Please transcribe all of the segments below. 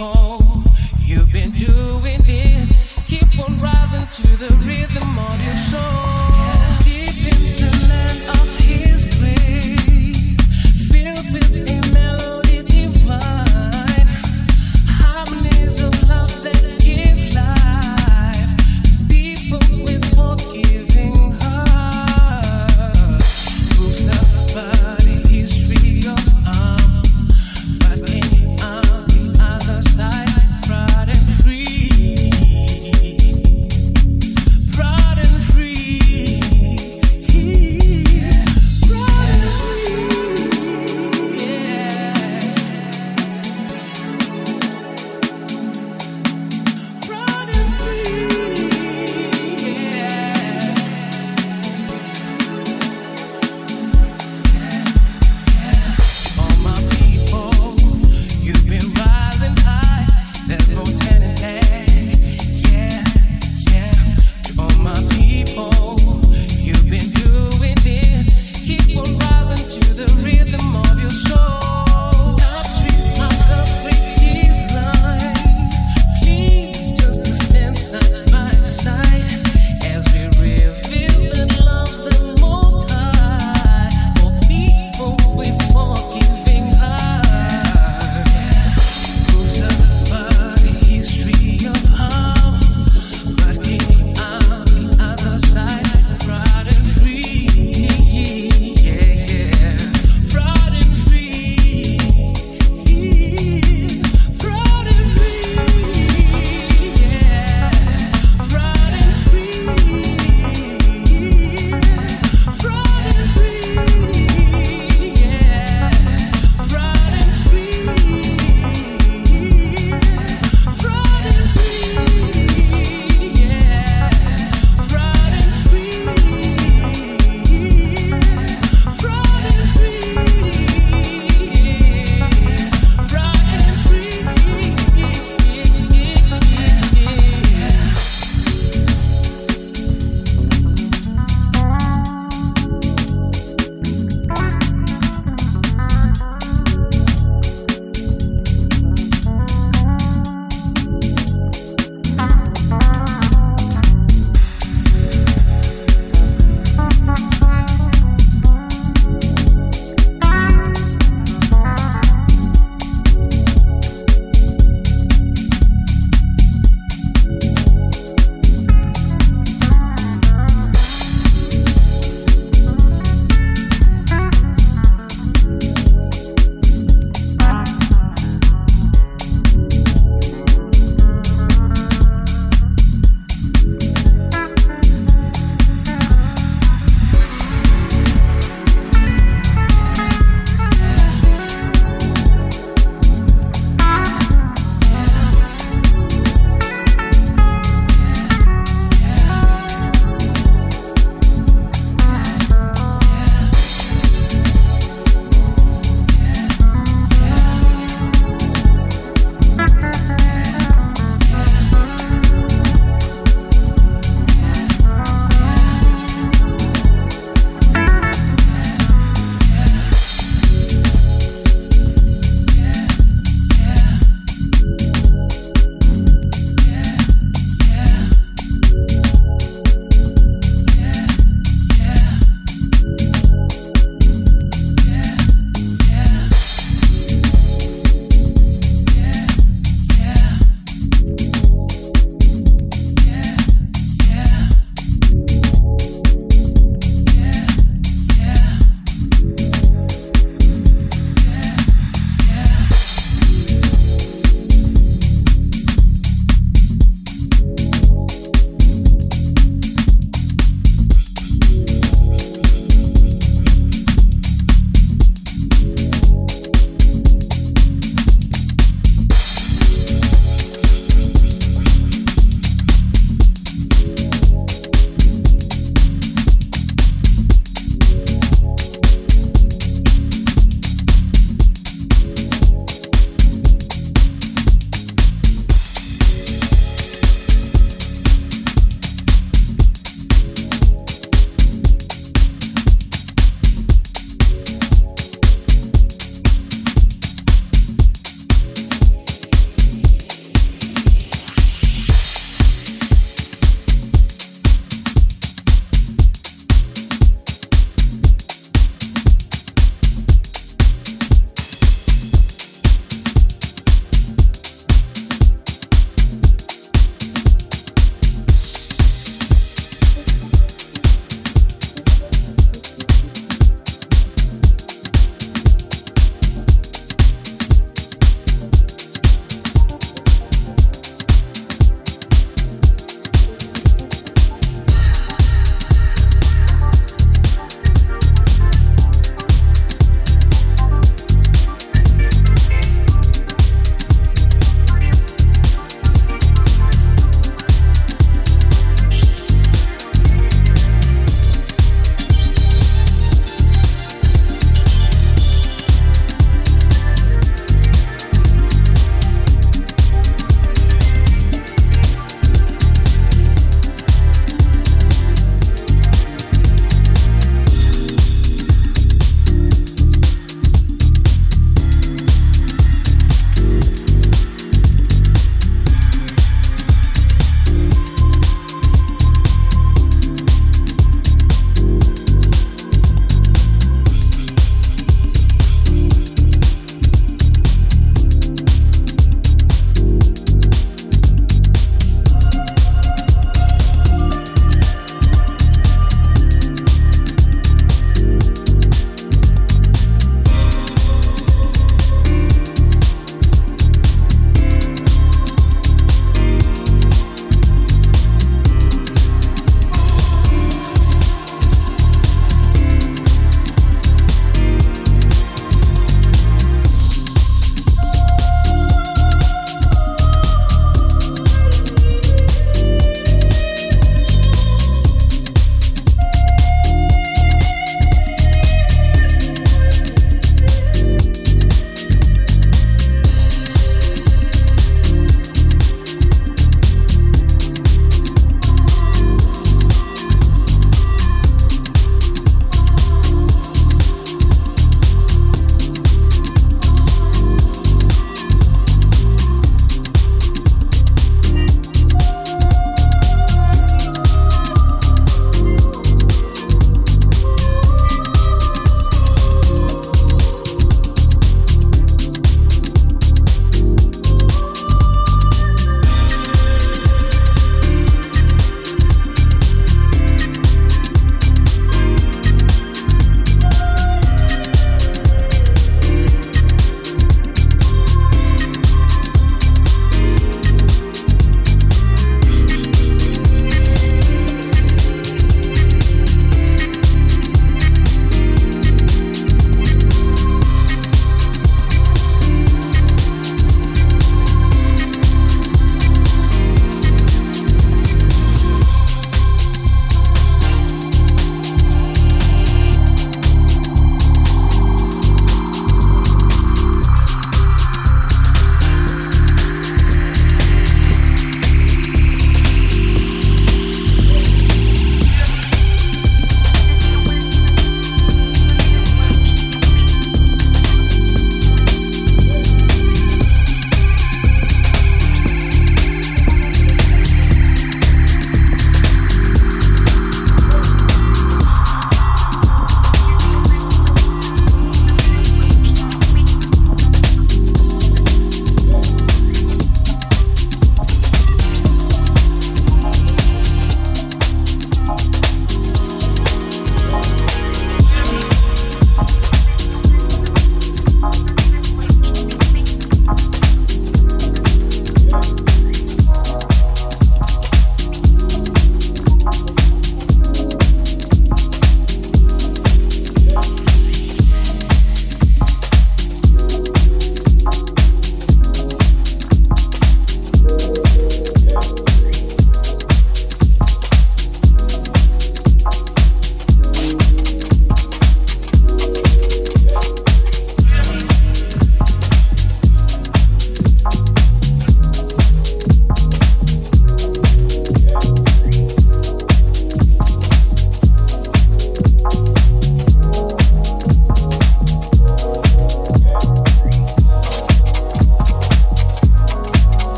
You've been doing it. Keep on rising to the rhythm of your soul.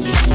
Bye.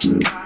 Thank